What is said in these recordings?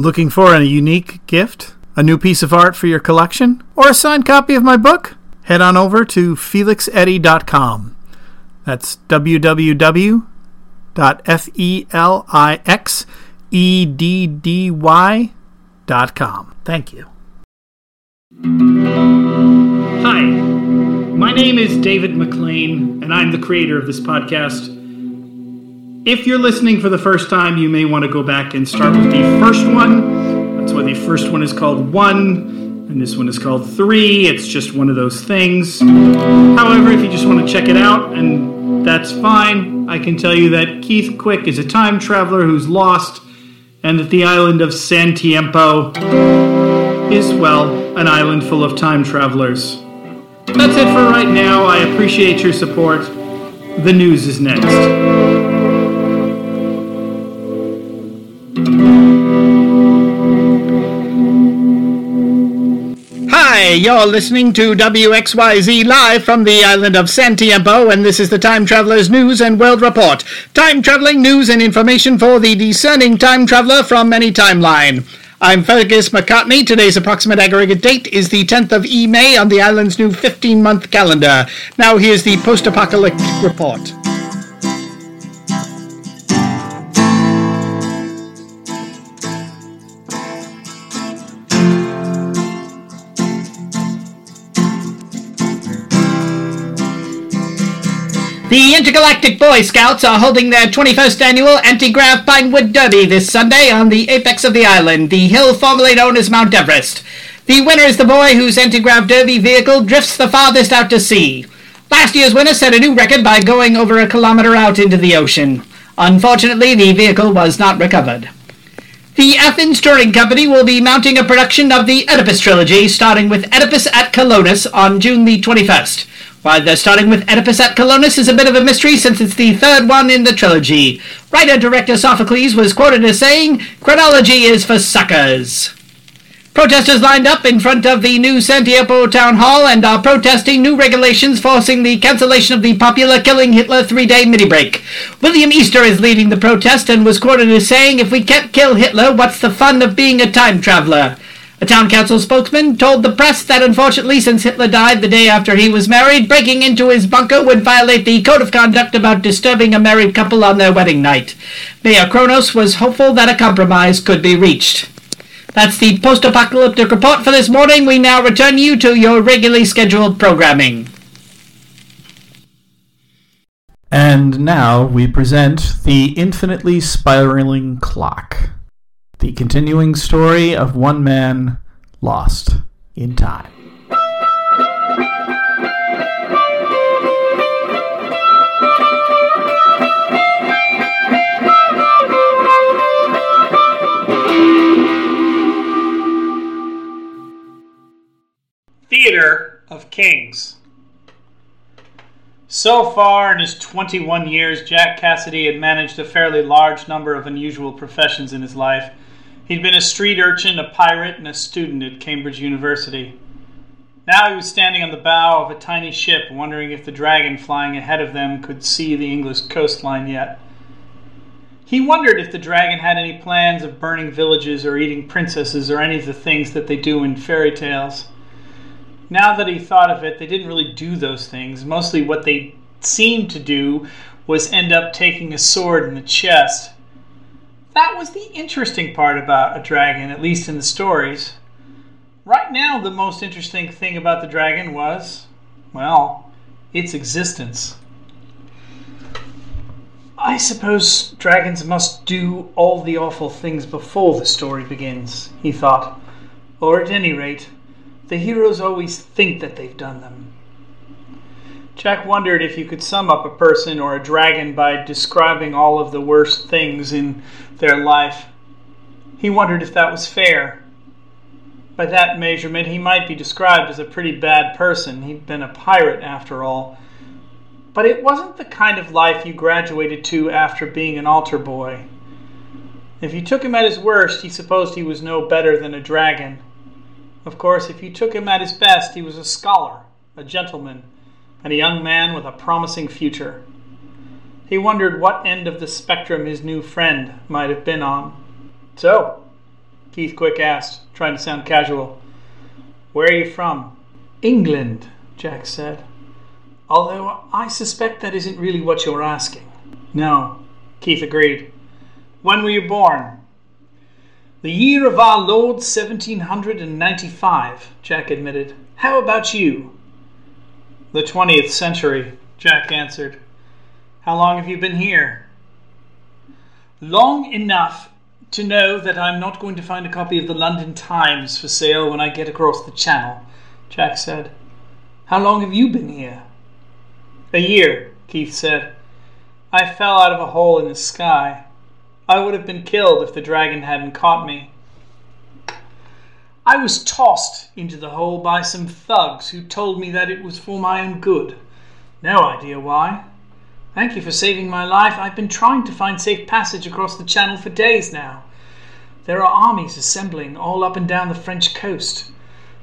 Looking for a unique gift? A new piece of art for your collection? Or a signed copy of my book? Head on over to felixeddy.com. That's www.felixeddy.com. Thank you. Hi, my name is David McLean, and I'm the creator of this podcast. If you're listening for the first time, you may want to go back and start with the first one. That's why the first one is called One, and this one is called Three. It's just one of those things. However, if you just want to check it out, and that's fine, I can tell you that Keith Quick is a time traveler who's lost, and that the island of San Tiempo is, well, an island full of time travelers. That's it for right now. I appreciate your support. The news is next. Hi, you're listening to WXYZ live from the island of San Tiempo, and this is the Time Traveler's News and World Report. Time traveling news and information for the discerning time traveler from any timeline. I'm Fergus McCartney. Today's approximate aggregate date is the 10th of E May on the island's new 15 month calendar. Now, here's the post apocalyptic report. The Intergalactic Boy Scouts are holding their 21st annual Anti-Grav Pinewood Derby this Sunday on the apex of the island, the hill formerly known as Mount Everest. The winner is the boy whose anti-grav derby vehicle drifts the farthest out to sea. Last year's winner set a new record by going over a kilometer out into the ocean. Unfortunately, the vehicle was not recovered. The Athens Touring Company will be mounting a production of the Oedipus trilogy, starting with Oedipus at Colonus on June the 21st. Why they're starting with Oedipus at Colonus is a bit of a mystery since it's the third one in the trilogy. Writer-director Sophocles was quoted as saying, Chronology is for suckers. Protesters lined up in front of the new San Tiempo Town Hall and are protesting new regulations forcing the cancellation of the popular Killing Hitler three-day mini-break. William Easter is leading the protest and was quoted as saying, If we can't kill Hitler, what's the fun of being a time traveler? A town council spokesman told the press that unfortunately, since Hitler died the day after he was married, breaking into his bunker would violate the code of conduct about disturbing a married couple on their wedding night. Mayor Kronos was hopeful that a compromise could be reached. That's the post apocalyptic report for this morning. We now return you to your regularly scheduled programming. And now we present the infinitely spiraling clock the continuing story of one man lost in time. Theater of Kings. So far in his 21 years, Jack Cassidy had managed a fairly large number of unusual professions in his life He'd been a street urchin, a pirate, and a student at Cambridge University. Now he was standing on the bow of a tiny ship, wondering if the dragon flying ahead of them could see the English coastline yet. He wondered if the dragon had any plans of burning villages or eating princesses or any of the things that they do in fairy tales. Now that he thought of it, they didn't really do those things. Mostly what they seemed to do was end up taking a sword in the chest that was the interesting part about a dragon, at least in the stories. Right now, the most interesting thing about the dragon was, well, its existence. I suppose dragons must do all the awful things before the story begins, he thought. Or at any rate, the heroes always think that they've done them. Jack wondered if you could sum up a person or a dragon by describing all of the worst things in their life. He wondered if that was fair. By that measurement, he might be described as a pretty bad person. He'd been a pirate, after all. But it wasn't the kind of life you graduated to after being an altar boy. If you took him at his worst, he supposed he was no better than a dragon. Of course, if you took him at his best, he was a scholar, a gentleman, and a young man with a promising future. He wondered what end of the spectrum his new friend might have been on. So, Keith Quick asked, trying to sound casual. Where are you from? England, Jack said. Although I suspect that isn't really what you're asking. No, Keith agreed. When were you born? The year of our Lord 1795, Jack admitted. How about you? The 20th century, Jack answered. How long have you been here? Long enough to know that I'm not going to find a copy of the London Times for sale when I get across the channel, Jack said. How long have you been here? A year, Keith said. I fell out of a hole in the sky. I would have been killed if the dragon hadn't caught me. I was tossed into the hole by some thugs who told me that it was for my own good. No idea why. Thank you for saving my life. I've been trying to find safe passage across the channel for days now. There are armies assembling all up and down the French coast.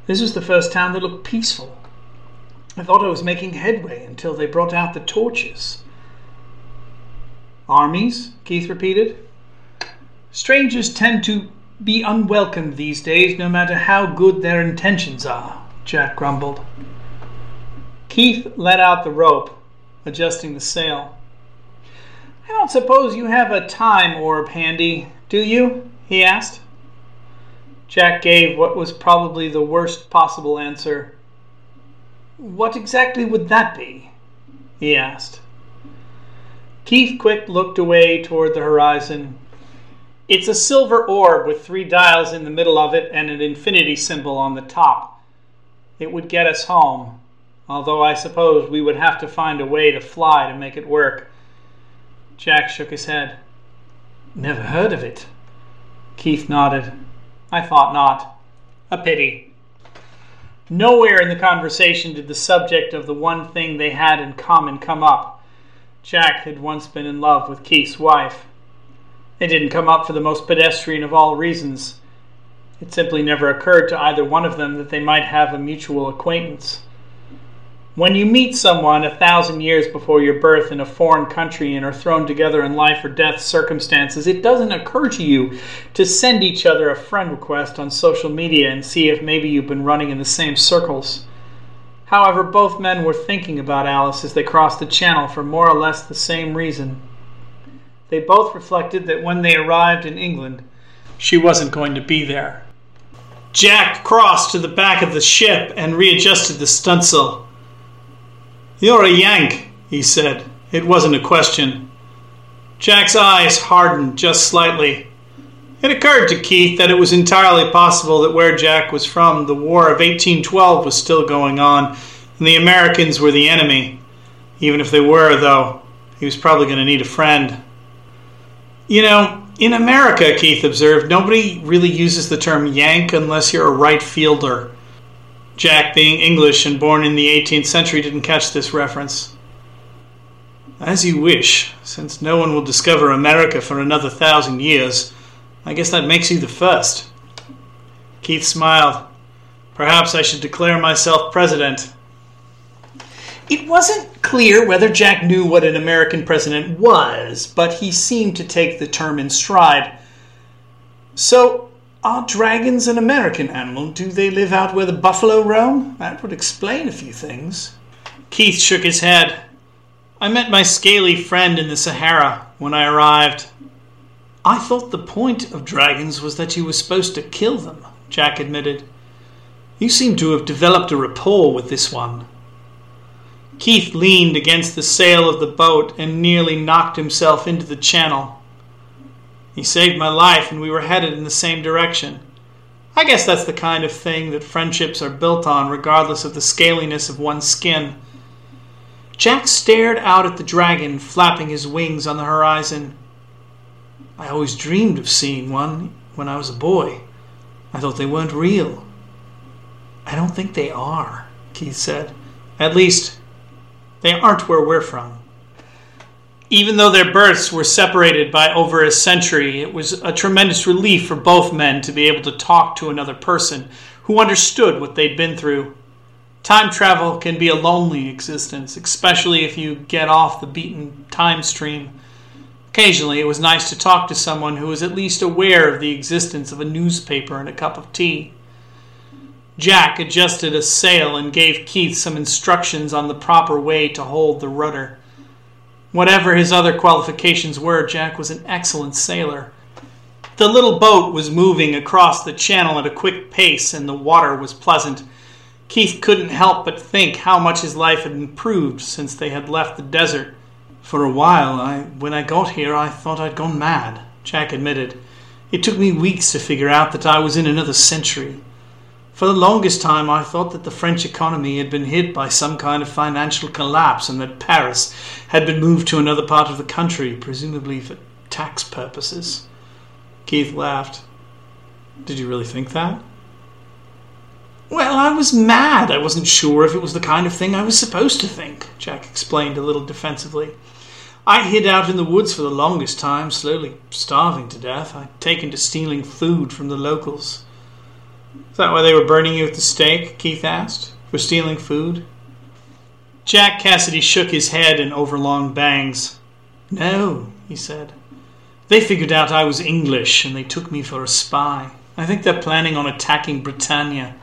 This was the first town that looked peaceful. I thought I was making headway until they brought out the torches. Armies? Keith repeated. Strangers tend to be unwelcome these days, no matter how good their intentions are, Jack grumbled. Keith let out the rope, adjusting the sail. I don't suppose you have a time orb handy, do you? he asked. Jack gave what was probably the worst possible answer. What exactly would that be? he asked. Keith Quick looked away toward the horizon. It's a silver orb with three dials in the middle of it and an infinity symbol on the top. It would get us home, although I suppose we would have to find a way to fly to make it work. Jack shook his head. Never heard of it. Keith nodded. I thought not. A pity. Nowhere in the conversation did the subject of the one thing they had in common come up. Jack had once been in love with Keith's wife. It didn't come up for the most pedestrian of all reasons. It simply never occurred to either one of them that they might have a mutual acquaintance. When you meet someone a thousand years before your birth in a foreign country and are thrown together in life or death circumstances, it doesn't occur to you to send each other a friend request on social media and see if maybe you've been running in the same circles. However, both men were thinking about Alice as they crossed the channel for more or less the same reason. They both reflected that when they arrived in England, she wasn't going to be there. Jack crossed to the back of the ship and readjusted the stunsail. You're a Yank, he said. It wasn't a question. Jack's eyes hardened just slightly. It occurred to Keith that it was entirely possible that where Jack was from, the War of 1812 was still going on, and the Americans were the enemy. Even if they were, though, he was probably going to need a friend. You know, in America, Keith observed, nobody really uses the term Yank unless you're a right fielder. Jack, being English and born in the 18th century, didn't catch this reference. As you wish, since no one will discover America for another thousand years. I guess that makes you the first. Keith smiled. Perhaps I should declare myself president. It wasn't clear whether Jack knew what an American president was, but he seemed to take the term in stride. So, are dragons an American animal? Do they live out where the buffalo roam? That would explain a few things. Keith shook his head. I met my scaly friend in the Sahara when I arrived. I thought the point of dragons was that you were supposed to kill them, Jack admitted. You seem to have developed a rapport with this one. Keith leaned against the sail of the boat and nearly knocked himself into the channel. He saved my life, and we were headed in the same direction. I guess that's the kind of thing that friendships are built on, regardless of the scaliness of one's skin. Jack stared out at the dragon flapping his wings on the horizon. I always dreamed of seeing one when I was a boy. I thought they weren't real. I don't think they are, Keith said. At least, they aren't where we're from. Even though their births were separated by over a century, it was a tremendous relief for both men to be able to talk to another person who understood what they'd been through. Time travel can be a lonely existence, especially if you get off the beaten time stream. Occasionally, it was nice to talk to someone who was at least aware of the existence of a newspaper and a cup of tea. Jack adjusted a sail and gave Keith some instructions on the proper way to hold the rudder. Whatever his other qualifications were, Jack was an excellent sailor. The little boat was moving across the channel at a quick pace, and the water was pleasant. Keith couldn't help but think how much his life had improved since they had left the desert. For a while, I, when I got here, I thought I'd gone mad, Jack admitted. It took me weeks to figure out that I was in another century. For the longest time, I thought that the French economy had been hit by some kind of financial collapse and that Paris had been moved to another part of the country, presumably for tax purposes. Keith laughed. Did you really think that? Well, I was mad. I wasn't sure if it was the kind of thing I was supposed to think, Jack explained a little defensively. I hid out in the woods for the longest time, slowly starving to death. I'd taken to stealing food from the locals. Is that why they were burning you at the stake? Keith asked. For stealing food? Jack Cassidy shook his head in overlong bangs. No, he said. They figured out I was English and they took me for a spy. I think they're planning on attacking Britannia.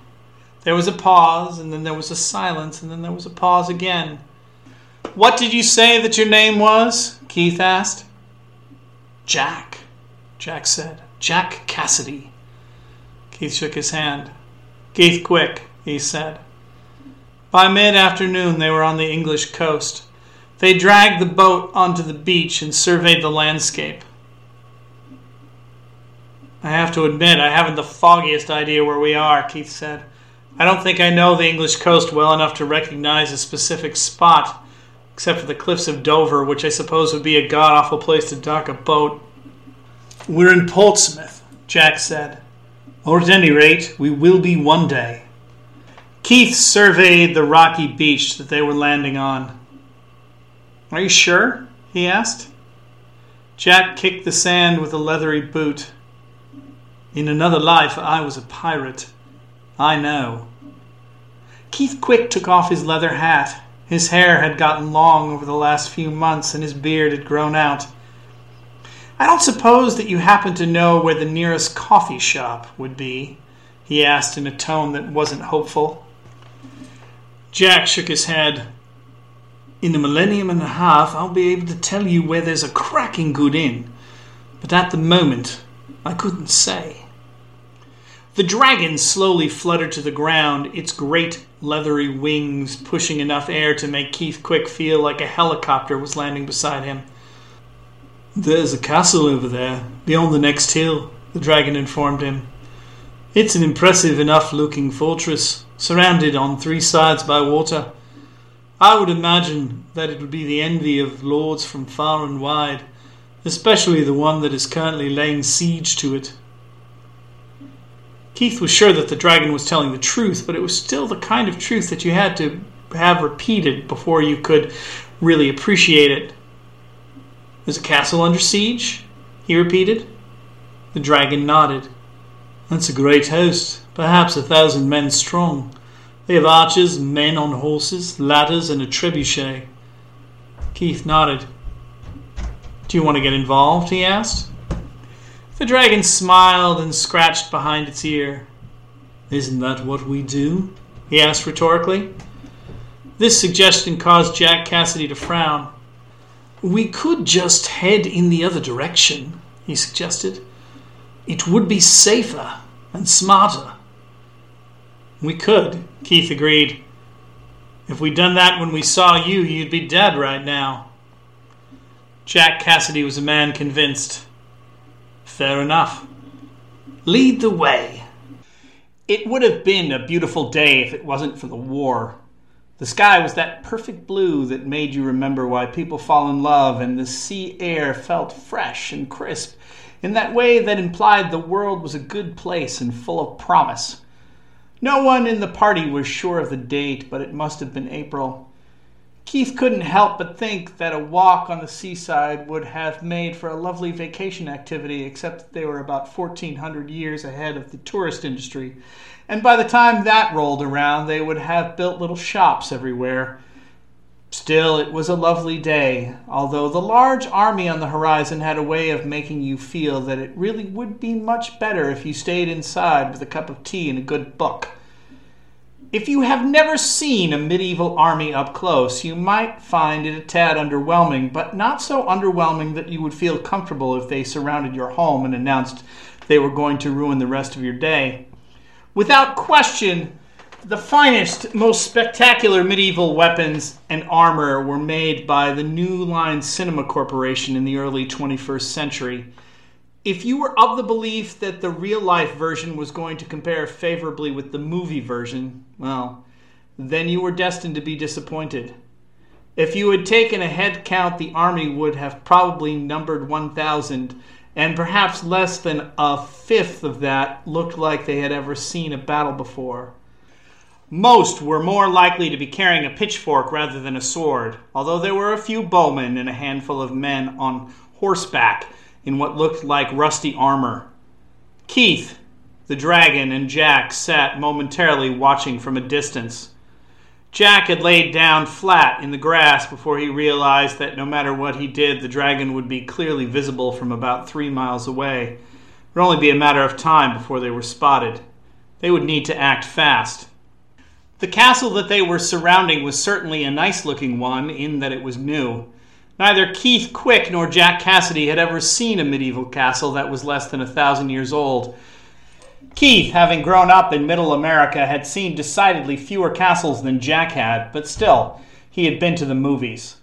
There was a pause, and then there was a silence, and then there was a pause again. What did you say that your name was? Keith asked. Jack, Jack said. Jack Cassidy. Keith shook his hand. Keith Quick, he said. By mid afternoon, they were on the English coast. They dragged the boat onto the beach and surveyed the landscape. I have to admit, I haven't the foggiest idea where we are, Keith said. I don't think I know the English coast well enough to recognize a specific spot except for the cliffs of Dover, which I suppose would be a god awful place to dock a boat. We're in Portsmouth, Jack said. Or at any rate, we will be one day. Keith surveyed the rocky beach that they were landing on. Are you sure? he asked. Jack kicked the sand with a leathery boot. In another life, I was a pirate. I know. Keith Quick took off his leather hat. His hair had gotten long over the last few months and his beard had grown out. I don't suppose that you happen to know where the nearest coffee shop would be? he asked in a tone that wasn't hopeful. Jack shook his head. In a millennium and a half, I'll be able to tell you where there's a cracking good inn, but at the moment, I couldn't say. The dragon slowly fluttered to the ground, its great leathery wings pushing enough air to make Keith Quick feel like a helicopter was landing beside him. There's a castle over there, beyond the next hill, the dragon informed him. It's an impressive enough looking fortress, surrounded on three sides by water. I would imagine that it would be the envy of lords from far and wide, especially the one that is currently laying siege to it. Keith was sure that the dragon was telling the truth, but it was still the kind of truth that you had to have repeated before you could really appreciate it. Is a castle under siege? he repeated. The dragon nodded. That's a great host, perhaps a thousand men strong. They have archers, men on horses, ladders, and a trebuchet. Keith nodded. Do you want to get involved? he asked. The dragon smiled and scratched behind its ear. Isn't that what we do? he asked rhetorically. This suggestion caused Jack Cassidy to frown. We could just head in the other direction, he suggested. It would be safer and smarter. We could, Keith agreed. If we'd done that when we saw you, you'd be dead right now. Jack Cassidy was a man convinced. Fair enough. Lead the way. It would have been a beautiful day if it wasn't for the war. The sky was that perfect blue that made you remember why people fall in love, and the sea air felt fresh and crisp in that way that implied the world was a good place and full of promise. No one in the party was sure of the date, but it must have been April. Keith couldn't help but think that a walk on the seaside would have made for a lovely vacation activity, except that they were about 1400 years ahead of the tourist industry. And by the time that rolled around, they would have built little shops everywhere. Still, it was a lovely day, although the large army on the horizon had a way of making you feel that it really would be much better if you stayed inside with a cup of tea and a good book. If you have never seen a medieval army up close, you might find it a tad underwhelming, but not so underwhelming that you would feel comfortable if they surrounded your home and announced they were going to ruin the rest of your day. Without question, the finest, most spectacular medieval weapons and armor were made by the New Line Cinema Corporation in the early 21st century. If you were of the belief that the real life version was going to compare favorably with the movie version, well, then you were destined to be disappointed. If you had taken a head count, the army would have probably numbered 1,000, and perhaps less than a fifth of that looked like they had ever seen a battle before. Most were more likely to be carrying a pitchfork rather than a sword, although there were a few bowmen and a handful of men on horseback in what looked like rusty armor. Keith, the dragon, and Jack sat momentarily watching from a distance. Jack had laid down flat in the grass before he realized that no matter what he did, the dragon would be clearly visible from about three miles away. It would only be a matter of time before they were spotted. They would need to act fast. The castle that they were surrounding was certainly a nice looking one in that it was new. Neither Keith Quick nor Jack Cassidy had ever seen a medieval castle that was less than a thousand years old. Keith, having grown up in Middle America, had seen decidedly fewer castles than Jack had, but still, he had been to the movies.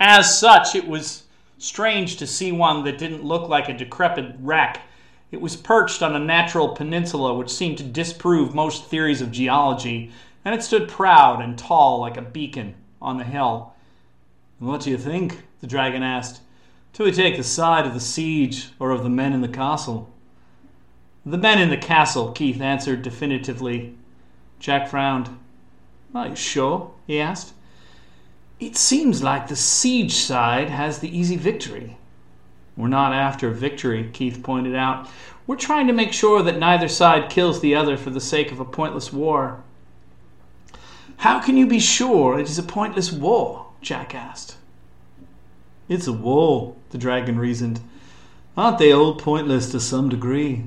As such, it was strange to see one that didn't look like a decrepit wreck. It was perched on a natural peninsula which seemed to disprove most theories of geology and it stood proud and tall like a beacon on the hill. What do you think? the dragon asked. Do we take the side of the siege or of the men in the castle? The men in the castle, Keith answered definitively. Jack frowned. Are you sure? he asked. It seems like the siege side has the easy victory. We're not after victory, Keith pointed out. We're trying to make sure that neither side kills the other for the sake of a pointless war. How can you be sure it is a pointless war? Jack asked. It's a war, the dragon reasoned. Aren't they all pointless to some degree?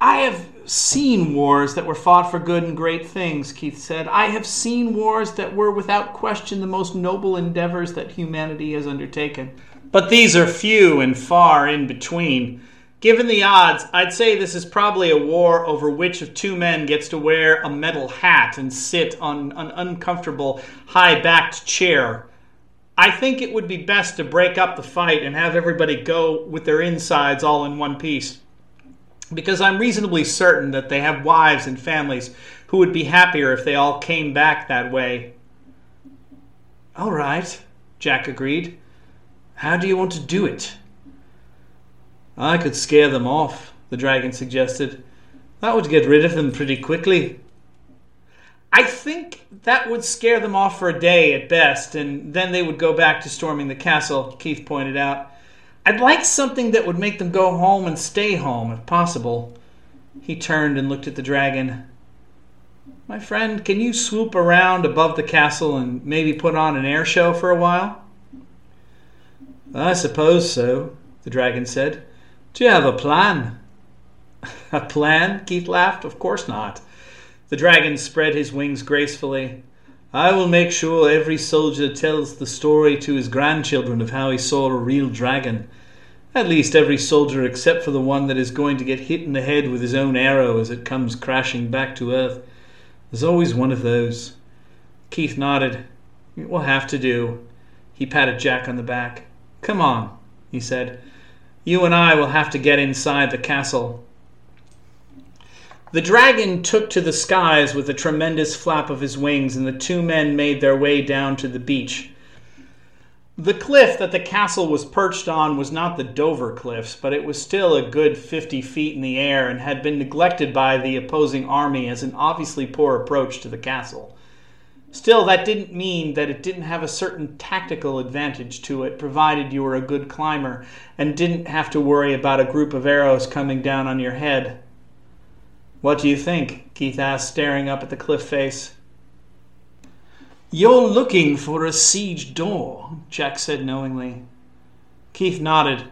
I have seen wars that were fought for good and great things, Keith said. I have seen wars that were without question the most noble endeavors that humanity has undertaken. But these are few and far in between. Given the odds, I'd say this is probably a war over which of two men gets to wear a metal hat and sit on an uncomfortable, high backed chair. I think it would be best to break up the fight and have everybody go with their insides all in one piece. Because I'm reasonably certain that they have wives and families who would be happier if they all came back that way. All right, Jack agreed. How do you want to do it? I could scare them off, the dragon suggested. That would get rid of them pretty quickly. I think that would scare them off for a day at best, and then they would go back to storming the castle, Keith pointed out. I'd like something that would make them go home and stay home, if possible. He turned and looked at the dragon. My friend, can you swoop around above the castle and maybe put on an air show for a while? I suppose so, the dragon said. Do you have a plan? a plan? Keith laughed. Of course not. The dragon spread his wings gracefully. I will make sure every soldier tells the story to his grandchildren of how he saw a real dragon. At least every soldier except for the one that is going to get hit in the head with his own arrow as it comes crashing back to earth. There's always one of those. Keith nodded. It will have to do. He patted Jack on the back. Come on, he said. You and I will have to get inside the castle. The dragon took to the skies with a tremendous flap of his wings, and the two men made their way down to the beach. The cliff that the castle was perched on was not the Dover Cliffs, but it was still a good fifty feet in the air and had been neglected by the opposing army as an obviously poor approach to the castle. Still, that didn't mean that it didn't have a certain tactical advantage to it, provided you were a good climber and didn't have to worry about a group of arrows coming down on your head. What do you think? Keith asked, staring up at the cliff face. You're looking for a siege door, Jack said knowingly. Keith nodded.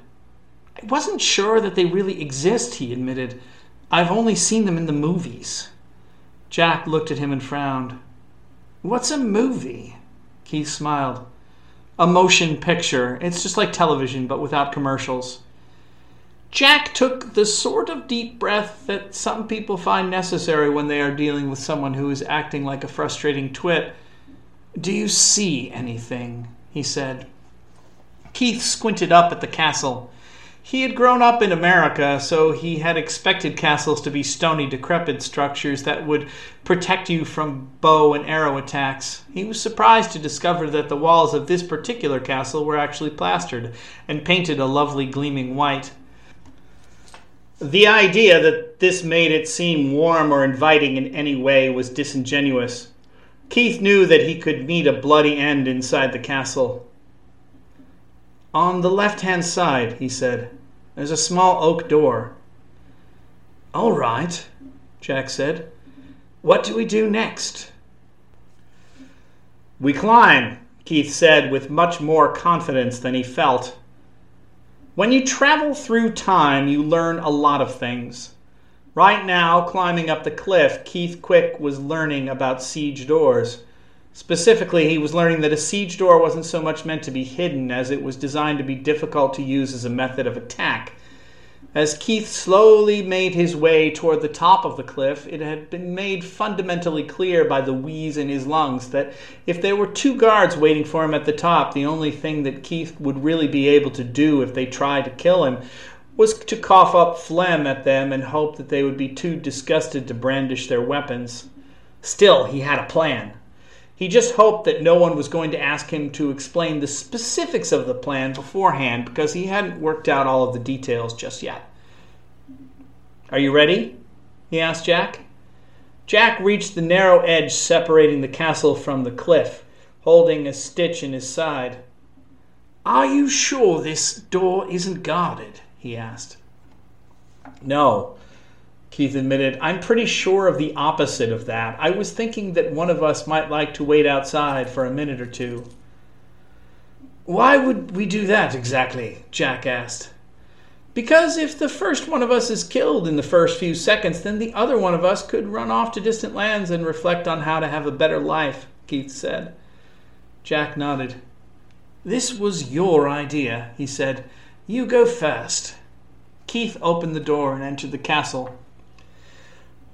I wasn't sure that they really exist, he admitted. I've only seen them in the movies. Jack looked at him and frowned. What's a movie? Keith smiled. A motion picture. It's just like television, but without commercials. Jack took the sort of deep breath that some people find necessary when they are dealing with someone who is acting like a frustrating twit. Do you see anything? he said. Keith squinted up at the castle. He had grown up in America, so he had expected castles to be stony, decrepit structures that would protect you from bow and arrow attacks. He was surprised to discover that the walls of this particular castle were actually plastered and painted a lovely gleaming white. The idea that this made it seem warm or inviting in any way was disingenuous. Keith knew that he could meet a bloody end inside the castle. On the left hand side, he said, there's a small oak door. All right, Jack said. What do we do next? We climb, Keith said with much more confidence than he felt. When you travel through time, you learn a lot of things. Right now, climbing up the cliff, Keith Quick was learning about siege doors. Specifically, he was learning that a siege door wasn't so much meant to be hidden as it was designed to be difficult to use as a method of attack. As Keith slowly made his way toward the top of the cliff, it had been made fundamentally clear by the wheeze in his lungs that if there were two guards waiting for him at the top, the only thing that Keith would really be able to do if they tried to kill him was to cough up phlegm at them and hope that they would be too disgusted to brandish their weapons. Still, he had a plan. He just hoped that no one was going to ask him to explain the specifics of the plan beforehand because he hadn't worked out all of the details just yet. Are you ready? he asked Jack. Jack reached the narrow edge separating the castle from the cliff, holding a stitch in his side. Are you sure this door isn't guarded? he asked. No, Keith admitted, I'm pretty sure of the opposite of that. I was thinking that one of us might like to wait outside for a minute or two. Why would we do that exactly? Jack asked. Because if the first one of us is killed in the first few seconds, then the other one of us could run off to distant lands and reflect on how to have a better life, Keith said. Jack nodded. This was your idea, he said. You go first. Keith opened the door and entered the castle.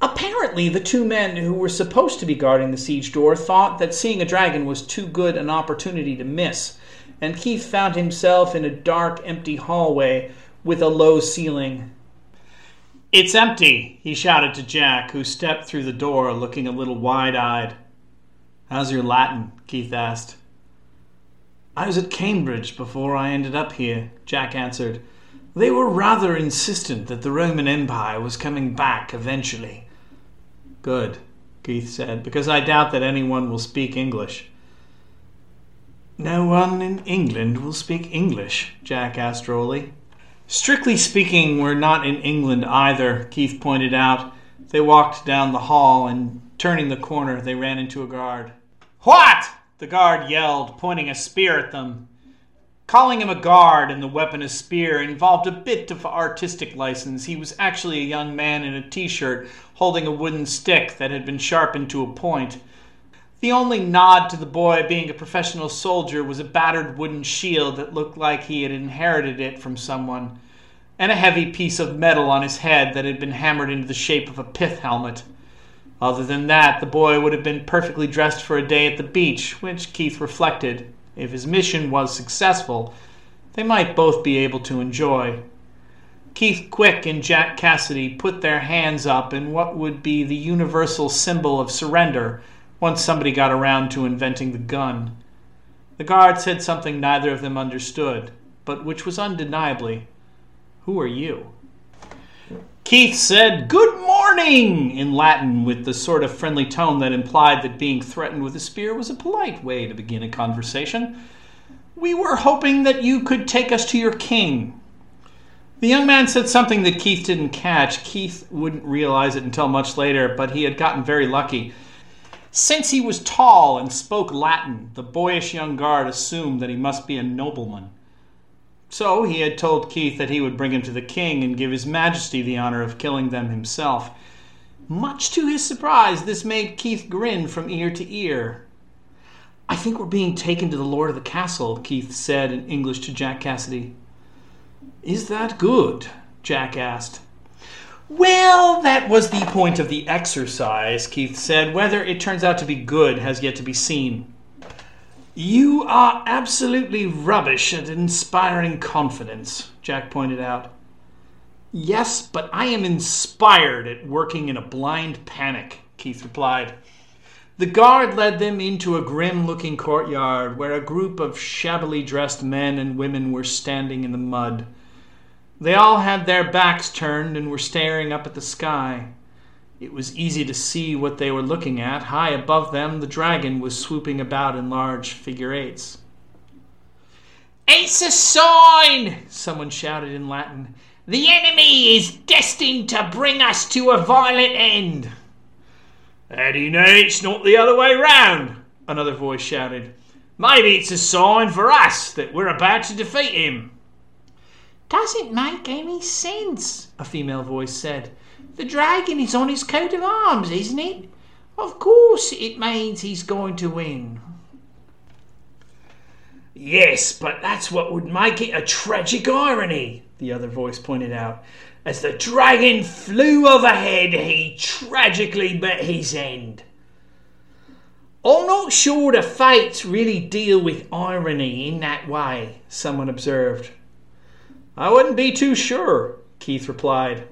Apparently, the two men who were supposed to be guarding the siege door thought that seeing a dragon was too good an opportunity to miss, and Keith found himself in a dark, empty hallway with a low ceiling. It's empty, he shouted to Jack, who stepped through the door looking a little wide eyed. How's your Latin? Keith asked. I was at Cambridge before I ended up here, Jack answered. They were rather insistent that the Roman Empire was coming back eventually. Good, Keith said, because I doubt that anyone will speak English. No one in England will speak English, Jack asked drolly. Strictly speaking, we're not in England either, Keith pointed out. They walked down the hall, and turning the corner, they ran into a guard. What? the guard yelled, pointing a spear at them. Calling him a guard and the weapon a spear involved a bit of artistic license. He was actually a young man in a t shirt holding a wooden stick that had been sharpened to a point. The only nod to the boy being a professional soldier was a battered wooden shield that looked like he had inherited it from someone, and a heavy piece of metal on his head that had been hammered into the shape of a pith helmet. Other than that, the boy would have been perfectly dressed for a day at the beach, which Keith reflected if his mission was successful, they might both be able to enjoy. Keith Quick and Jack Cassidy put their hands up in what would be the universal symbol of surrender once somebody got around to inventing the gun. The guard said something neither of them understood, but which was undeniably, Who are you? Keith said, Good morning, in Latin, with the sort of friendly tone that implied that being threatened with a spear was a polite way to begin a conversation. We were hoping that you could take us to your king. The young man said something that Keith didn't catch. Keith wouldn't realize it until much later, but he had gotten very lucky. Since he was tall and spoke Latin, the boyish young guard assumed that he must be a nobleman. So he had told Keith that he would bring him to the king and give his majesty the honor of killing them himself. Much to his surprise, this made Keith grin from ear to ear. I think we're being taken to the lord of the castle, Keith said in English to Jack Cassidy. Is that good? Jack asked. Well, that was the point of the exercise, Keith said. Whether it turns out to be good has yet to be seen. You are absolutely rubbish at inspiring confidence, Jack pointed out. Yes, but I am inspired at working in a blind panic, Keith replied. The guard led them into a grim looking courtyard where a group of shabbily dressed men and women were standing in the mud. They all had their backs turned and were staring up at the sky. It was easy to see what they were looking at. High above them, the dragon was swooping about in large figure eights. It's a sign! Someone shouted in Latin. The enemy is destined to bring us to a violent end. How do you know it's not the other way round? Another voice shouted. Maybe it's a sign for us that we're about to defeat him. Doesn't make any sense, a female voice said. The dragon is on his coat of arms, isn't it? Of course it means he's going to win. Yes, but that's what would make it a tragic irony, the other voice pointed out. As the dragon flew overhead, he tragically met his end. I'm not sure the fates really deal with irony in that way, someone observed. I wouldn't be too sure, Keith replied.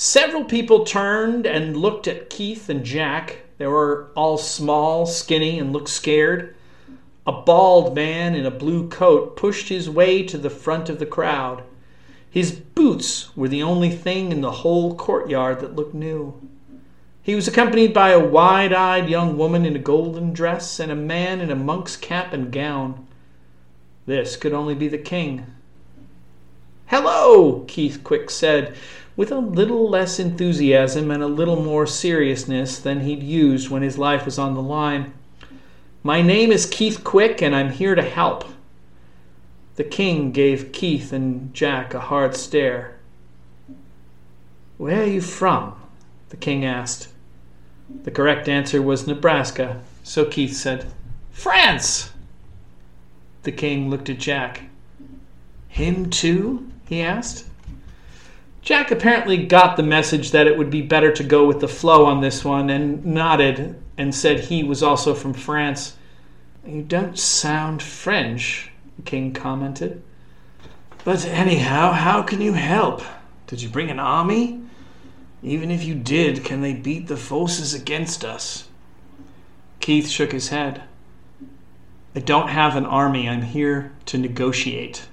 Several people turned and looked at Keith and Jack. They were all small, skinny, and looked scared. A bald man in a blue coat pushed his way to the front of the crowd. His boots were the only thing in the whole courtyard that looked new. He was accompanied by a wide eyed young woman in a golden dress and a man in a monk's cap and gown. This could only be the king. Hello, Keith Quick said, with a little less enthusiasm and a little more seriousness than he'd used when his life was on the line. My name is Keith Quick, and I'm here to help. The king gave Keith and Jack a hard stare. Where are you from? the king asked. The correct answer was Nebraska, so Keith said, France! The king looked at Jack. Him too? He asked. Jack apparently got the message that it would be better to go with the flow on this one and nodded and said he was also from France. You don't sound French, king commented. But anyhow, how can you help? Did you bring an army? Even if you did, can they beat the forces against us? Keith shook his head. I don't have an army. I'm here to negotiate.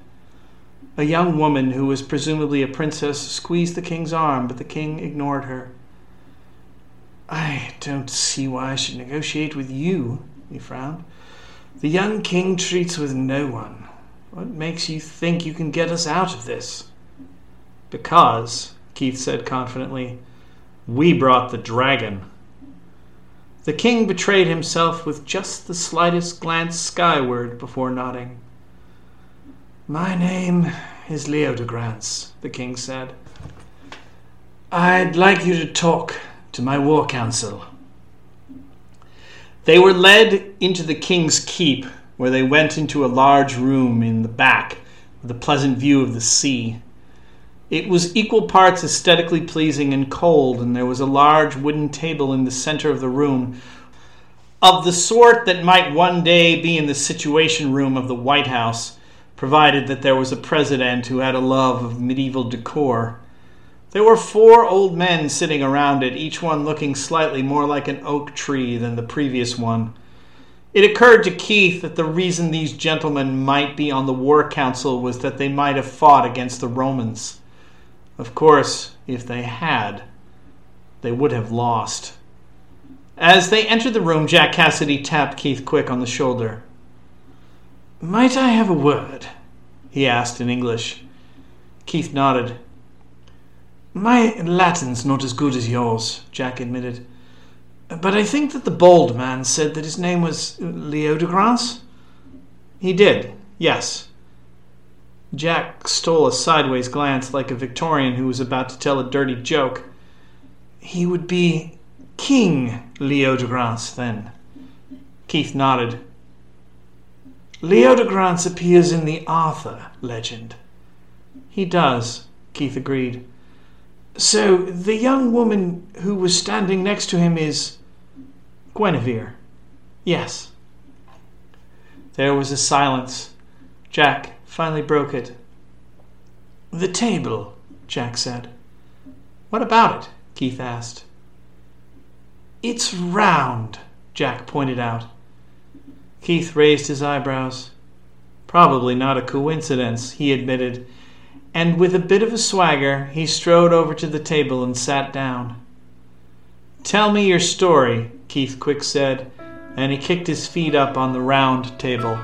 A young woman, who was presumably a princess, squeezed the king's arm, but the king ignored her. I don't see why I should negotiate with you, he frowned. The young king treats with no one. What makes you think you can get us out of this? Because, Keith said confidently, we brought the dragon. The king betrayed himself with just the slightest glance skyward before nodding. My name is Leodegrance, the king said. I'd like you to talk to my war council. They were led into the king's keep, where they went into a large room in the back with a pleasant view of the sea. It was equal parts aesthetically pleasing and cold, and there was a large wooden table in the center of the room, of the sort that might one day be in the Situation Room of the White House provided that there was a president who had a love of medieval decor. There were four old men sitting around it, each one looking slightly more like an oak tree than the previous one. It occurred to Keith that the reason these gentlemen might be on the war council was that they might have fought against the Romans. Of course, if they had, they would have lost. As they entered the room, Jack Cassidy tapped Keith Quick on the shoulder. Might I have a word? he asked in English. Keith nodded. My Latin's not as good as yours, Jack admitted. But I think that the bald man said that his name was leo Leodegrance? He did, yes. Jack stole a sideways glance like a Victorian who was about to tell a dirty joke. He would be King leo Leodegrance, then. Keith nodded. Leodegrance appears in the Arthur legend. He does, Keith agreed. So the young woman who was standing next to him is Guinevere. Yes. There was a silence. Jack finally broke it. The table, Jack said. What about it? Keith asked. It's round, Jack pointed out. Keith raised his eyebrows. Probably not a coincidence, he admitted, and with a bit of a swagger, he strode over to the table and sat down. Tell me your story, Keith Quick said, and he kicked his feet up on the round table.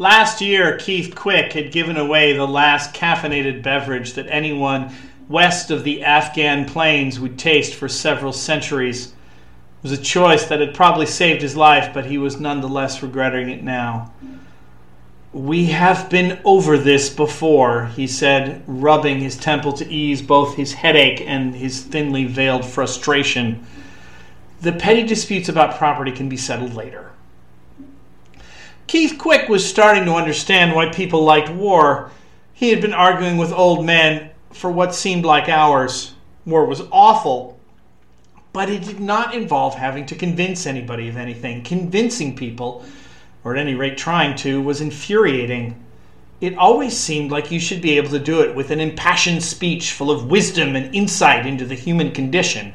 Last year, Keith Quick had given away the last caffeinated beverage that anyone west of the Afghan plains would taste for several centuries. It was a choice that had probably saved his life, but he was nonetheless regretting it now. We have been over this before, he said, rubbing his temple to ease both his headache and his thinly veiled frustration. The petty disputes about property can be settled later. Keith Quick was starting to understand why people liked war. He had been arguing with old men for what seemed like hours. War was awful, but it did not involve having to convince anybody of anything. Convincing people, or at any rate trying to, was infuriating. It always seemed like you should be able to do it with an impassioned speech full of wisdom and insight into the human condition.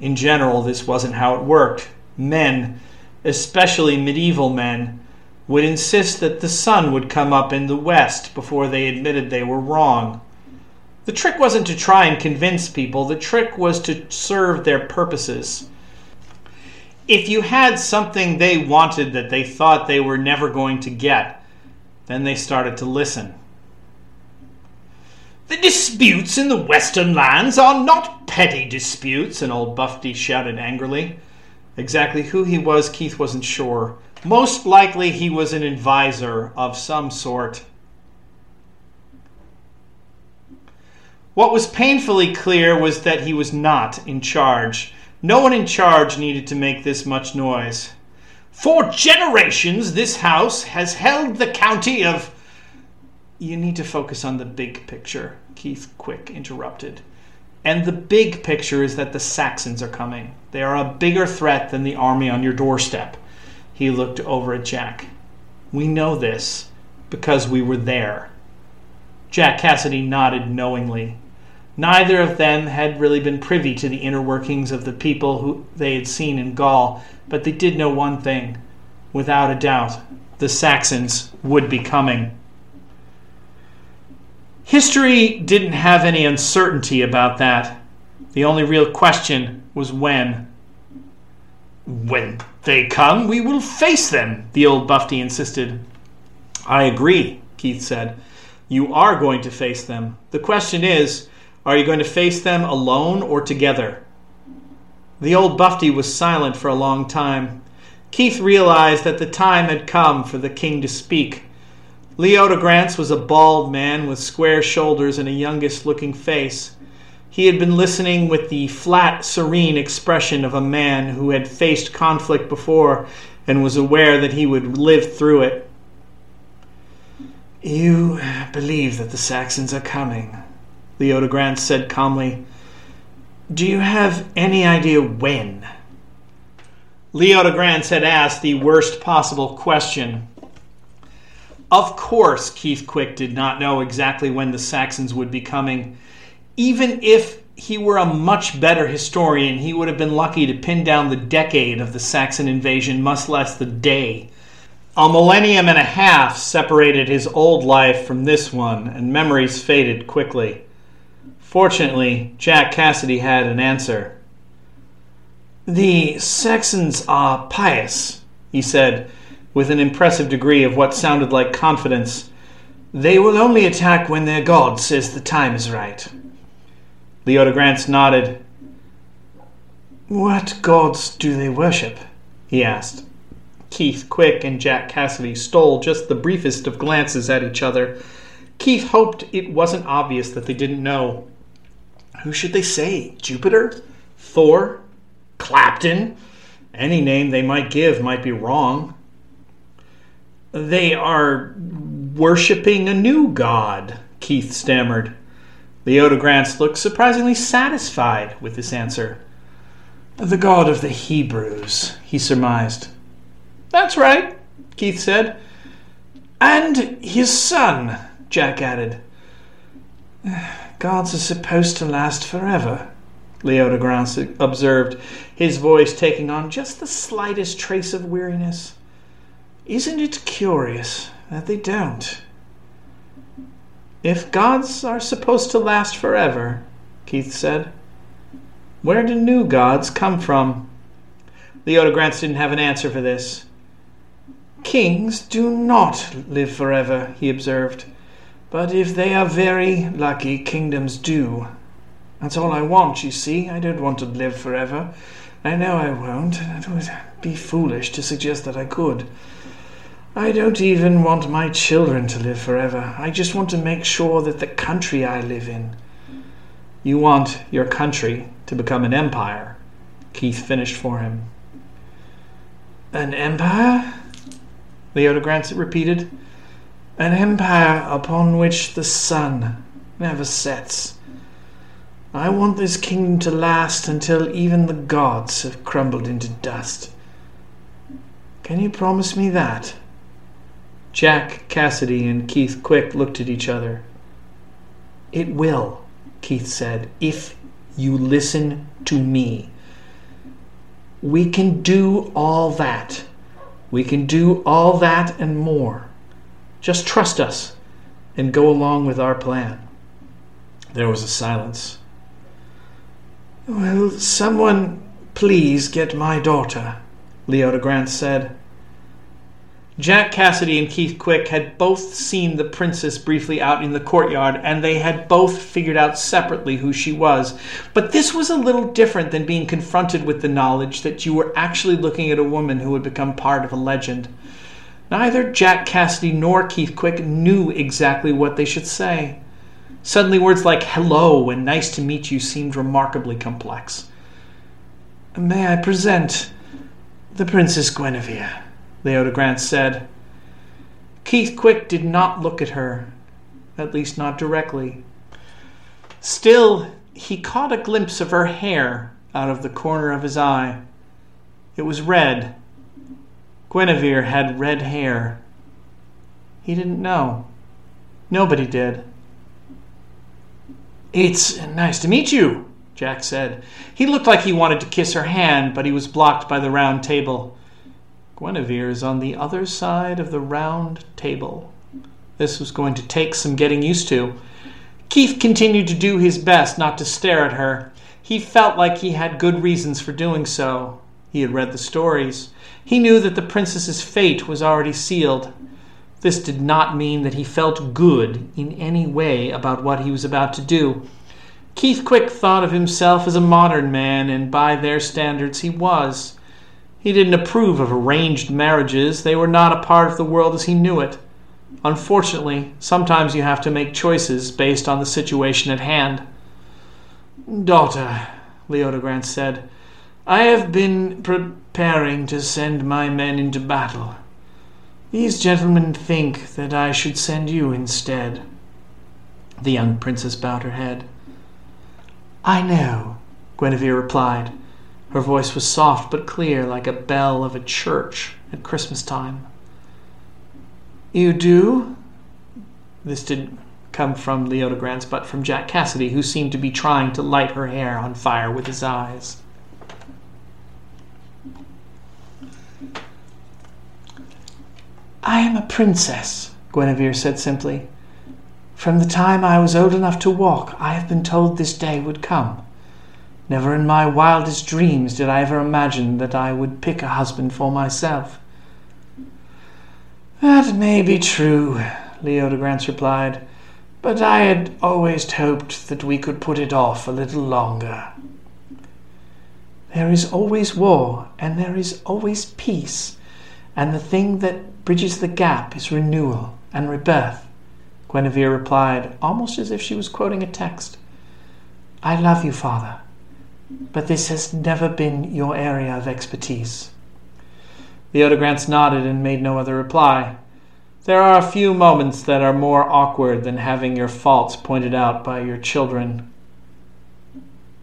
In general, this wasn't how it worked. Men, especially medieval men, would insist that the sun would come up in the west before they admitted they were wrong. The trick wasn't to try and convince people, the trick was to serve their purposes. If you had something they wanted that they thought they were never going to get, then they started to listen. The disputes in the western lands are not petty disputes, an old Buffy shouted angrily. Exactly who he was, Keith wasn't sure. Most likely, he was an advisor of some sort. What was painfully clear was that he was not in charge. No one in charge needed to make this much noise. For generations, this house has held the county of. You need to focus on the big picture, Keith Quick interrupted. And the big picture is that the Saxons are coming. They are a bigger threat than the army on your doorstep. He looked over at Jack. We know this because we were there. Jack Cassidy nodded knowingly. Neither of them had really been privy to the inner workings of the people who they had seen in Gaul, but they did know one thing. Without a doubt, the Saxons would be coming. History didn't have any uncertainty about that. The only real question was when. When they come, we will face them, the old Bufty insisted. I agree, Keith said. You are going to face them. The question is, are you going to face them alone or together? The old Bufty was silent for a long time. Keith realized that the time had come for the king to speak. Leodegrance was a bald man with square shoulders and a youngish looking face. He had been listening with the flat, serene expression of a man who had faced conflict before and was aware that he would live through it. You believe that the Saxons are coming, Leodegrance said calmly. Do you have any idea when? Leodegrance had asked the worst possible question. Of course, Keith Quick did not know exactly when the Saxons would be coming. Even if he were a much better historian, he would have been lucky to pin down the decade of the Saxon invasion, much less the day. A millennium and a half separated his old life from this one, and memories faded quickly. Fortunately, Jack Cassidy had an answer. The Saxons are pious, he said, with an impressive degree of what sounded like confidence. They will only attack when their god says the time is right. Leodegrance nodded. What gods do they worship? he asked. Keith Quick and Jack Cassidy stole just the briefest of glances at each other. Keith hoped it wasn't obvious that they didn't know. Who should they say? Jupiter? Thor? Clapton? Any name they might give might be wrong. They are worshipping a new god, Keith stammered. Leodegrance looked surprisingly satisfied with this answer. The god of the Hebrews, he surmised. That's right, Keith said. And his son, Jack added. Gods are supposed to last forever, Leodegrance observed, his voice taking on just the slightest trace of weariness. Isn't it curious that they don't? If gods are supposed to last forever, Keith said, where do new gods come from? Leodegrance didn't have an answer for this. Kings do not live forever, he observed. But if they are very lucky, kingdoms do. That's all I want, you see. I don't want to live forever. I know I won't, it would be foolish to suggest that I could. I don't even want my children to live forever. I just want to make sure that the country I live in. You want your country to become an empire, Keith finished for him. An empire? Leodegrance repeated. An empire upon which the sun never sets. I want this kingdom to last until even the gods have crumbled into dust. Can you promise me that? Jack Cassidy and Keith Quick looked at each other. It will, Keith said, if you listen to me. We can do all that. We can do all that and more. Just trust us and go along with our plan. There was a silence. Will someone please get my daughter? Leodegrance said. Jack Cassidy and Keith Quick had both seen the princess briefly out in the courtyard, and they had both figured out separately who she was. But this was a little different than being confronted with the knowledge that you were actually looking at a woman who had become part of a legend. Neither Jack Cassidy nor Keith Quick knew exactly what they should say. Suddenly, words like hello and nice to meet you seemed remarkably complex. May I present the Princess Guinevere? Leodegrance said. Keith Quick did not look at her, at least not directly. Still, he caught a glimpse of her hair out of the corner of his eye. It was red. Guinevere had red hair. He didn't know. Nobody did. It's nice to meet you, Jack said. He looked like he wanted to kiss her hand, but he was blocked by the round table. Guinevere is on the other side of the round table. This was going to take some getting used to. Keith continued to do his best not to stare at her. He felt like he had good reasons for doing so. He had read the stories. He knew that the princess's fate was already sealed. This did not mean that he felt good in any way about what he was about to do. Keith Quick thought of himself as a modern man, and by their standards he was. He didn't approve of arranged marriages, they were not a part of the world as he knew it. Unfortunately, sometimes you have to make choices based on the situation at hand. Daughter, Leodegrance said, I have been preparing to send my men into battle. These gentlemen think that I should send you instead. The young princess bowed her head. I know, Guinevere replied. Her voice was soft but clear, like a bell of a church at Christmas time. You do? This didn't come from Leodegrance, but from Jack Cassidy, who seemed to be trying to light her hair on fire with his eyes. I am a princess, Guinevere said simply. From the time I was old enough to walk, I have been told this day would come. Never in my wildest dreams did I ever imagine that I would pick a husband for myself. That may be true, Leo de Leodegrance replied, but I had always hoped that we could put it off a little longer. There is always war, and there is always peace, and the thing that bridges the gap is renewal and rebirth, Guinevere replied, almost as if she was quoting a text. I love you, father, but this has never been your area of expertise. Leodegrance nodded and made no other reply. There are a few moments that are more awkward than having your faults pointed out by your children.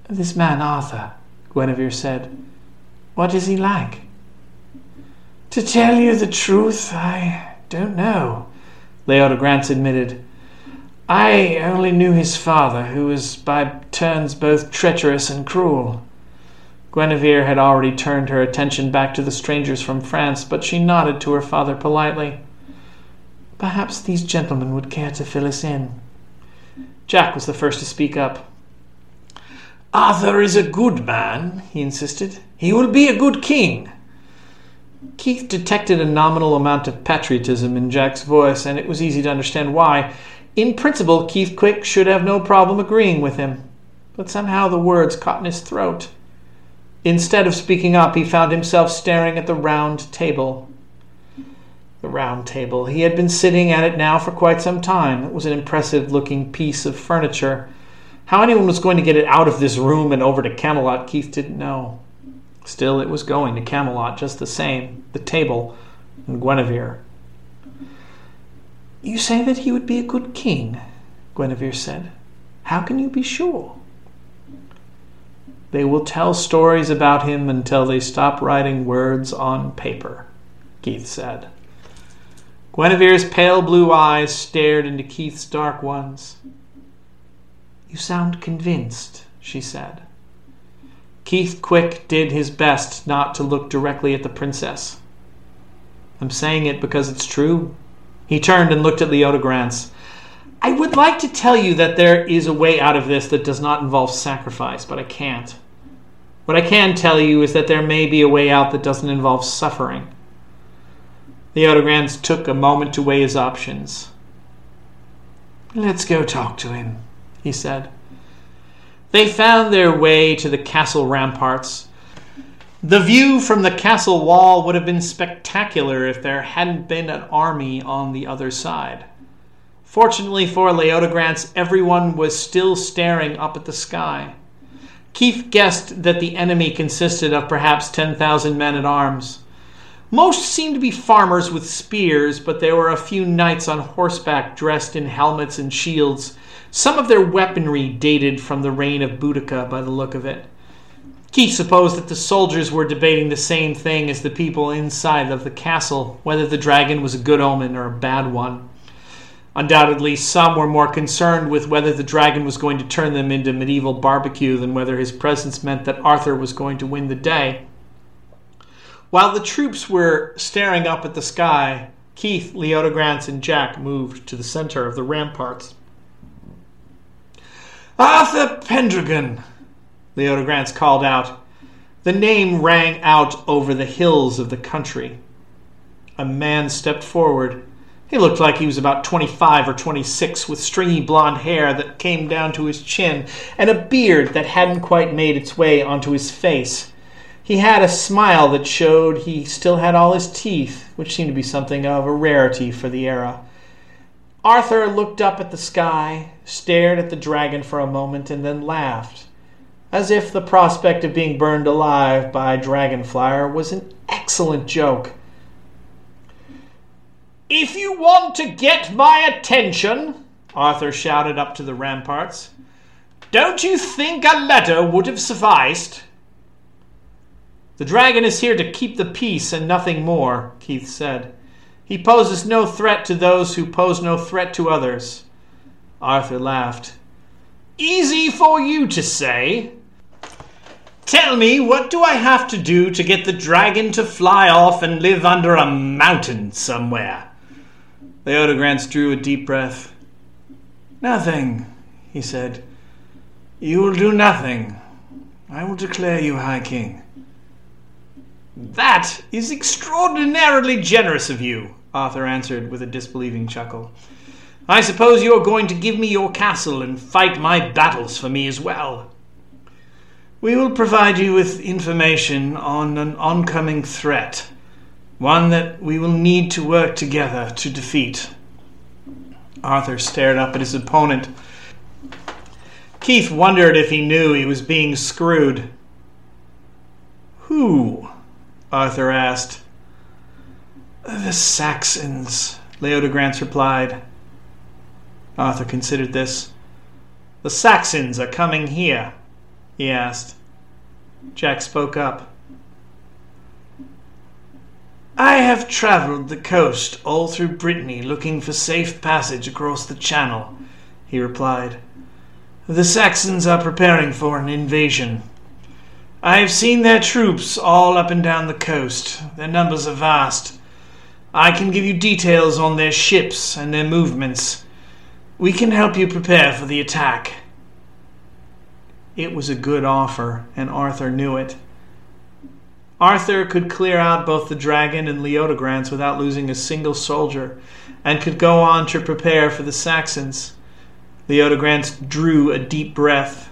This man, Arthur, Guinevere said, what is he like? To tell you the truth, I don't know, Leodegrance admitted. I only knew his father, who was by turns both treacherous and cruel. Guinevere had already turned her attention back to the strangers from France, but she nodded to her father politely. Perhaps these gentlemen would care to fill us in. Jack was the first to speak up. Arthur is a good man, he insisted. He will be a good king. Keith detected a nominal amount of patriotism in Jack's voice, and it was easy to understand why. In principle, Keith Quick should have no problem agreeing with him, but somehow the words caught in his throat. Instead of speaking up, he found himself staring at the round table. The round table. He had been sitting at it now for quite some time. It was an impressive looking piece of furniture. How anyone was going to get it out of this room and over to Camelot, Keith didn't know. Still, it was going to Camelot just the same. The table and Guinevere. You say that he would be a good king, Guinevere said. How can you be sure? They will tell stories about him until they stop writing words on paper, Keith said. Guinevere's pale blue eyes stared into Keith's dark ones. You sound convinced, she said. Keith Quick did his best not to look directly at the princess. I'm saying it because it's true. He turned and looked at Leodegrance. I would like to tell you that there is a way out of this that does not involve sacrifice, but I can't. What I can tell you is that there may be a way out that doesn't involve suffering. Leodegrance took a moment to weigh his options. Let's go talk to him, he said. They found their way to the castle ramparts. The view from the castle wall would have been spectacular if there hadn't been an army on the other side. Fortunately for Leodegrance, everyone was still staring up at the sky. Keith guessed that the enemy consisted of perhaps 10,000 men at arms. Most seemed to be farmers with spears, but there were a few knights on horseback dressed in helmets and shields. Some of their weaponry dated from the reign of Boudica by the look of it. Keith supposed that the soldiers were debating the same thing as the people inside of the castle whether the dragon was a good omen or a bad one. Undoubtedly, some were more concerned with whether the dragon was going to turn them into medieval barbecue than whether his presence meant that Arthur was going to win the day. While the troops were staring up at the sky, Keith, Leodegrance, and Jack moved to the center of the ramparts. Arthur Pendragon, Leodegrance called out. The name rang out over the hills of the country. A man stepped forward. He looked like he was about 25 or 26, with stringy blond hair that came down to his chin and a beard that hadn't quite made its way onto his face. He had a smile that showed he still had all his teeth, which seemed to be something of a rarity for the era. Arthur looked up at the sky, stared at the dragon for a moment, and then laughed, as if the prospect of being burned alive by Dragonflyer was an excellent joke. If you want to get my attention, Arthur shouted up to the ramparts, don't you think a letter would have sufficed? The dragon is here to keep the peace and nothing more, Keith said. He poses no threat to those who pose no threat to others. Arthur laughed. Easy for you to say. Tell me, what do I have to do to get the dragon to fly off and live under a mountain somewhere? Leodegrance drew a deep breath. Nothing, he said. You will do nothing. I will declare you High King. That is extraordinarily generous of you, Arthur answered with a disbelieving chuckle. I suppose you are going to give me your castle and fight my battles for me as well. We will provide you with information on an oncoming threat, one that we will need to work together to defeat. Arthur stared up at his opponent. Keith wondered if he knew he was being screwed. Who? Arthur asked. The Saxons, Leodegrance replied. Arthur considered this. The Saxons are coming here, he asked. Jack spoke up. I have travelled the coast all through Brittany looking for safe passage across the Channel, he replied. The Saxons are preparing for an invasion. I have seen their troops all up and down the coast. Their numbers are vast. I can give you details on their ships and their movements. We can help you prepare for the attack. It was a good offer, and Arthur knew it. Arthur could clear out both the dragon and Leodegrance without losing a single soldier, and could go on to prepare for the Saxons. Leodegrance drew a deep breath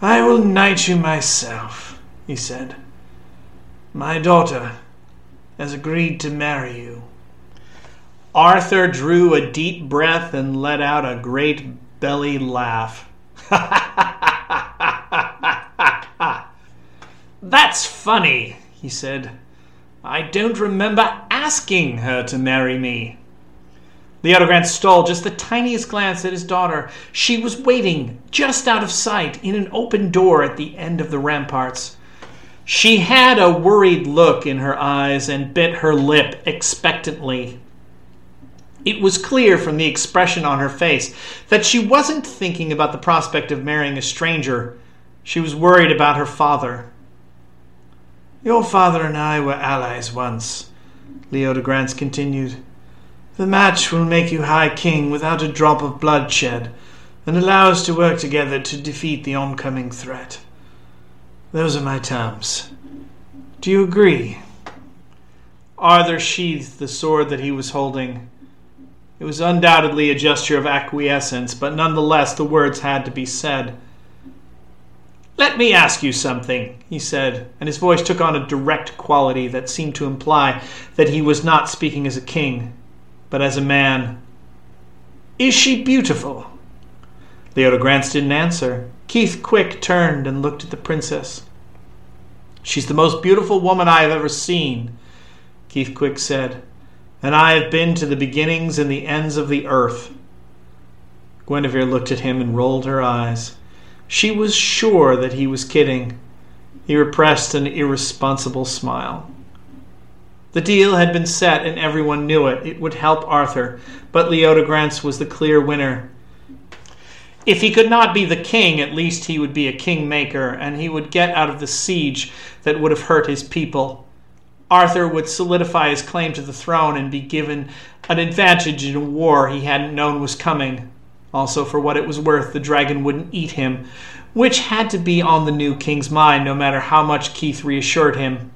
I will knight you myself, he said. My daughter has agreed to marry you. Arthur drew a deep breath and let out a great belly laugh. That's funny, he said. I don't remember asking her to marry me. Leodegrance stole just the tiniest glance at his daughter. She was waiting, just out of sight, in an open door at the end of the ramparts. She had a worried look in her eyes and bit her lip expectantly. It was clear from the expression on her face that she wasn't thinking about the prospect of marrying a stranger. She was worried about her father. Your father and I were allies once, Leodegrance continued. The match will make you High King without a drop of bloodshed, and allow us to work together to defeat the oncoming threat. Those are my terms. Do you agree? Arthur sheathed the sword that he was holding. It was undoubtedly a gesture of acquiescence, but nonetheless the words had to be said. Let me ask you something, he said, and his voice took on a direct quality that seemed to imply that he was not speaking as a king but as a man. Is she beautiful? Leodegrance didn't answer. Keith Quick turned and looked at the princess. She's the most beautiful woman I have ever seen, Keith Quick said, and I have been to the beginnings and the ends of the earth. Guinevere looked at him and rolled her eyes. She was sure that he was kidding. He repressed an irresponsible smile. The deal had been set and everyone knew it. It would help Arthur, but Leodegrance was the clear winner. If he could not be the king, at least he would be a kingmaker, and he would get out of the siege that would have hurt his people. Arthur would solidify his claim to the throne and be given an advantage in a war he hadn't known was coming. Also, for what it was worth, the dragon wouldn't eat him, which had to be on the new king's mind no matter how much Keith reassured him.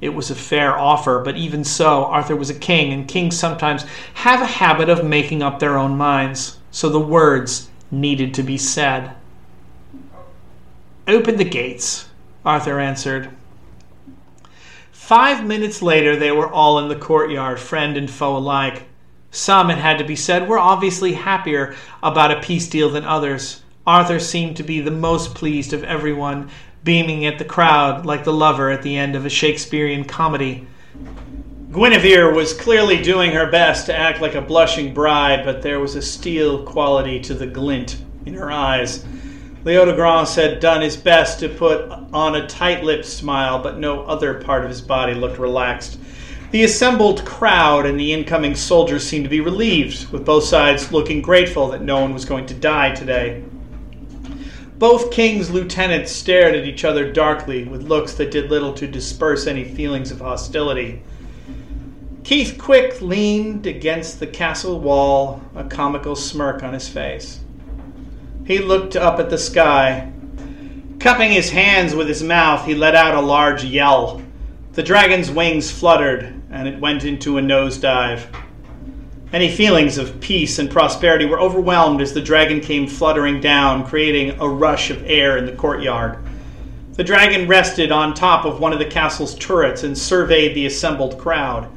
It was a fair offer, but even so, Arthur was a king, and kings sometimes have a habit of making up their own minds, so the words needed to be said. Open the gates, Arthur answered. Five minutes later, they were all in the courtyard, friend and foe alike. Some, it had to be said, were obviously happier about a peace deal than others. Arthur seemed to be the most pleased of everyone, beaming at the crowd like the lover at the end of a Shakespearean comedy. Guinevere was clearly doing her best to act like a blushing bride, but there was a steel quality to the glint in her eyes. Leodegrance had done his best to put on a tight lipped smile, but no other part of his body looked relaxed. The assembled crowd and the incoming soldiers seemed to be relieved, with both sides looking grateful that no one was going to die today. Both king's lieutenants stared at each other darkly, with looks that did little to disperse any feelings of hostility. Keith Quick leaned against the castle wall, a comical smirk on his face. He looked up at the sky. Cupping his hands with his mouth, he let out a large yell. The dragon's wings fluttered, and it went into a nosedive. Any feelings of peace and prosperity were overwhelmed as the dragon came fluttering down, creating a rush of air in the courtyard. The dragon rested on top of one of the castle's turrets and surveyed the assembled crowd.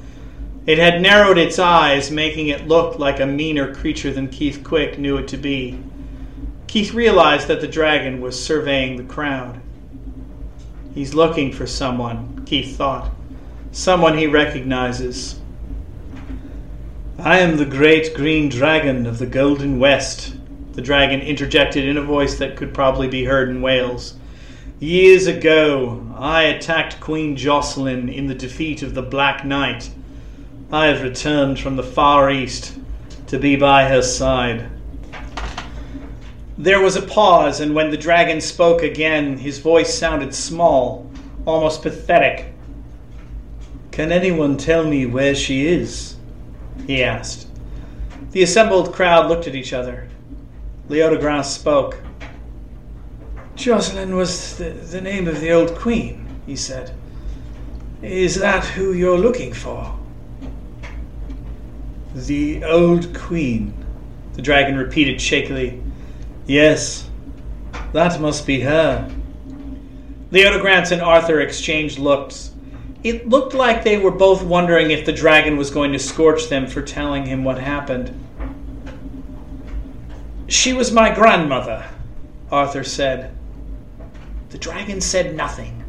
It had narrowed its eyes, making it look like a meaner creature than Keith Quick knew it to be. Keith realized that the dragon was surveying the crowd. He's looking for someone, Keith thought. Someone he recognizes. I am the great green dragon of the Golden West, the dragon interjected in a voice that could probably be heard in Wales. Years ago, I attacked Queen Jocelyn in the defeat of the Black Knight. I have returned from the Far East to be by her side. There was a pause, and when the dragon spoke again, his voice sounded small, almost pathetic. Can anyone tell me where she is? he asked. The assembled crowd looked at each other. Leodegrance spoke. Jocelyn was the, the name of the old queen, he said. Is that who you're looking for? The old queen, the dragon repeated shakily. Yes, that must be her. Leodegrance and Arthur exchanged looks. It looked like they were both wondering if the dragon was going to scorch them for telling him what happened. She was my grandmother, Arthur said. The dragon said nothing.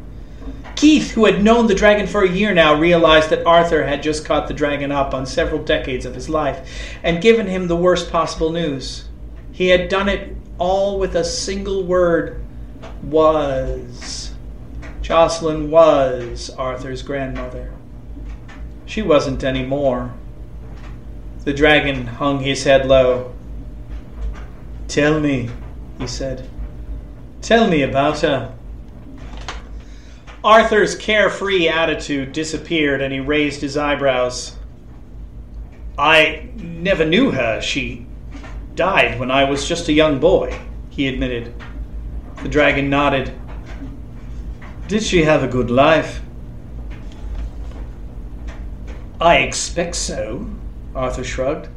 Keith, who had known the dragon for a year now, realized that Arthur had just caught the dragon up on several decades of his life and given him the worst possible news. He had done it all with a single word was. Jocelyn was Arthur's grandmother. She wasn't any more. The dragon hung his head low. Tell me, he said. Tell me about her. Arthur's carefree attitude disappeared and he raised his eyebrows. I never knew her. She died when I was just a young boy, he admitted. The dragon nodded. Did she have a good life? I expect so, Arthur shrugged.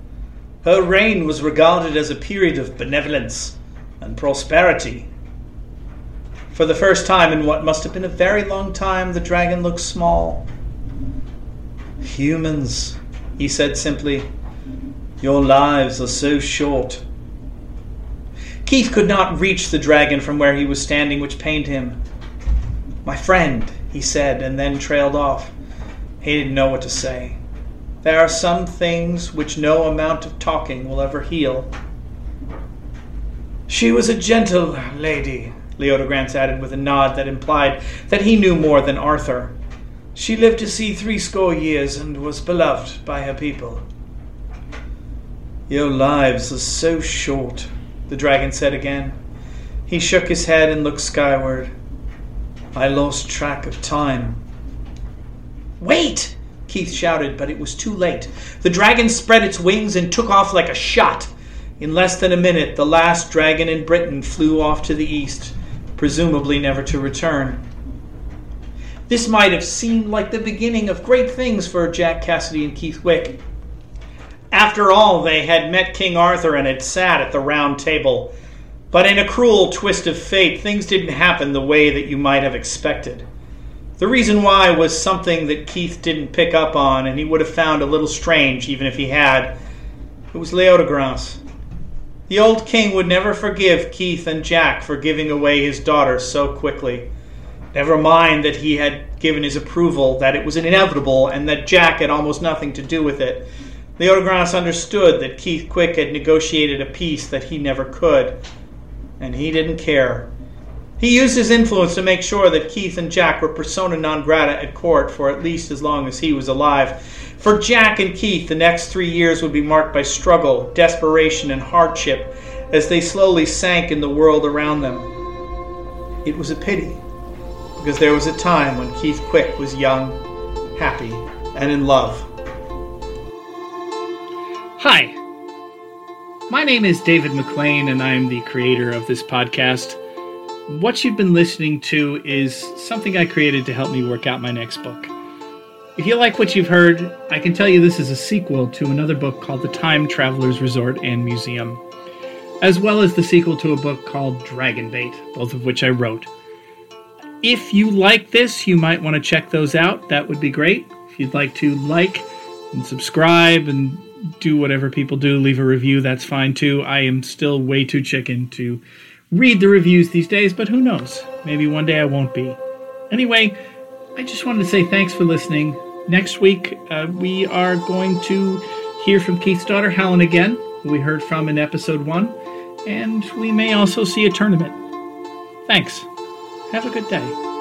Her reign was regarded as a period of benevolence and prosperity. For the first time in what must have been a very long time, the dragon looked small. Humans, he said simply. Your lives are so short. Keith could not reach the dragon from where he was standing, which pained him. My friend, he said, and then trailed off. He didn't know what to say. There are some things which no amount of talking will ever heal. She was a gentle lady, Leodegrance added with a nod that implied that he knew more than Arthur. She lived to see threescore years and was beloved by her people. Your lives are so short, the dragon said again. He shook his head and looked skyward. I lost track of time. Wait! Keith shouted, but it was too late. The dragon spread its wings and took off like a shot. In less than a minute, the last dragon in Britain flew off to the east, presumably never to return. This might have seemed like the beginning of great things for Jack Cassidy and Keith Quick. After all, they had met King Arthur and had sat at the round table. But in a cruel twist of fate, things didn't happen the way that you might have expected. The reason why was something that Keith didn't pick up on, and he would have found a little strange even if he had. It was Leodegrance. The old king would never forgive Keith and Jack for giving away his daughter so quickly. Never mind that he had given his approval, that it was inevitable, and that Jack had almost nothing to do with it. Leodegrance understood that Keith Quick had negotiated a peace that he never could, and he didn't care. He used his influence to make sure that Keith and Jack were persona non grata at court for at least as long as he was alive. For Jack and Keith, the next three years would be marked by struggle, desperation, and hardship as they slowly sank in the world around them. It was a pity, because there was a time when Keith Quick was young, happy, and in love. Hi, my name is David McLean, and I'm the creator of this podcast. What you've been listening to is something I created to help me work out my next book. If you like what you've heard, I can tell you this is a sequel to another book called The Time Traveler's Resort and Museum, as well as the sequel to a book called Dragon Bait, both of which I wrote. If you like this, you might want to check those out. That would be great. If you'd like to like and subscribe and do whatever people do, leave a review, that's fine too. I am still way too chicken to read the reviews these days, but who knows? Maybe one day I won't be. Anyway, I just wanted to say thanks for listening. Next week, uh, we are going to hear from Keith's daughter, Helen, again, who we heard from in episode one, and we may also see a tournament. Thanks. Have a good day.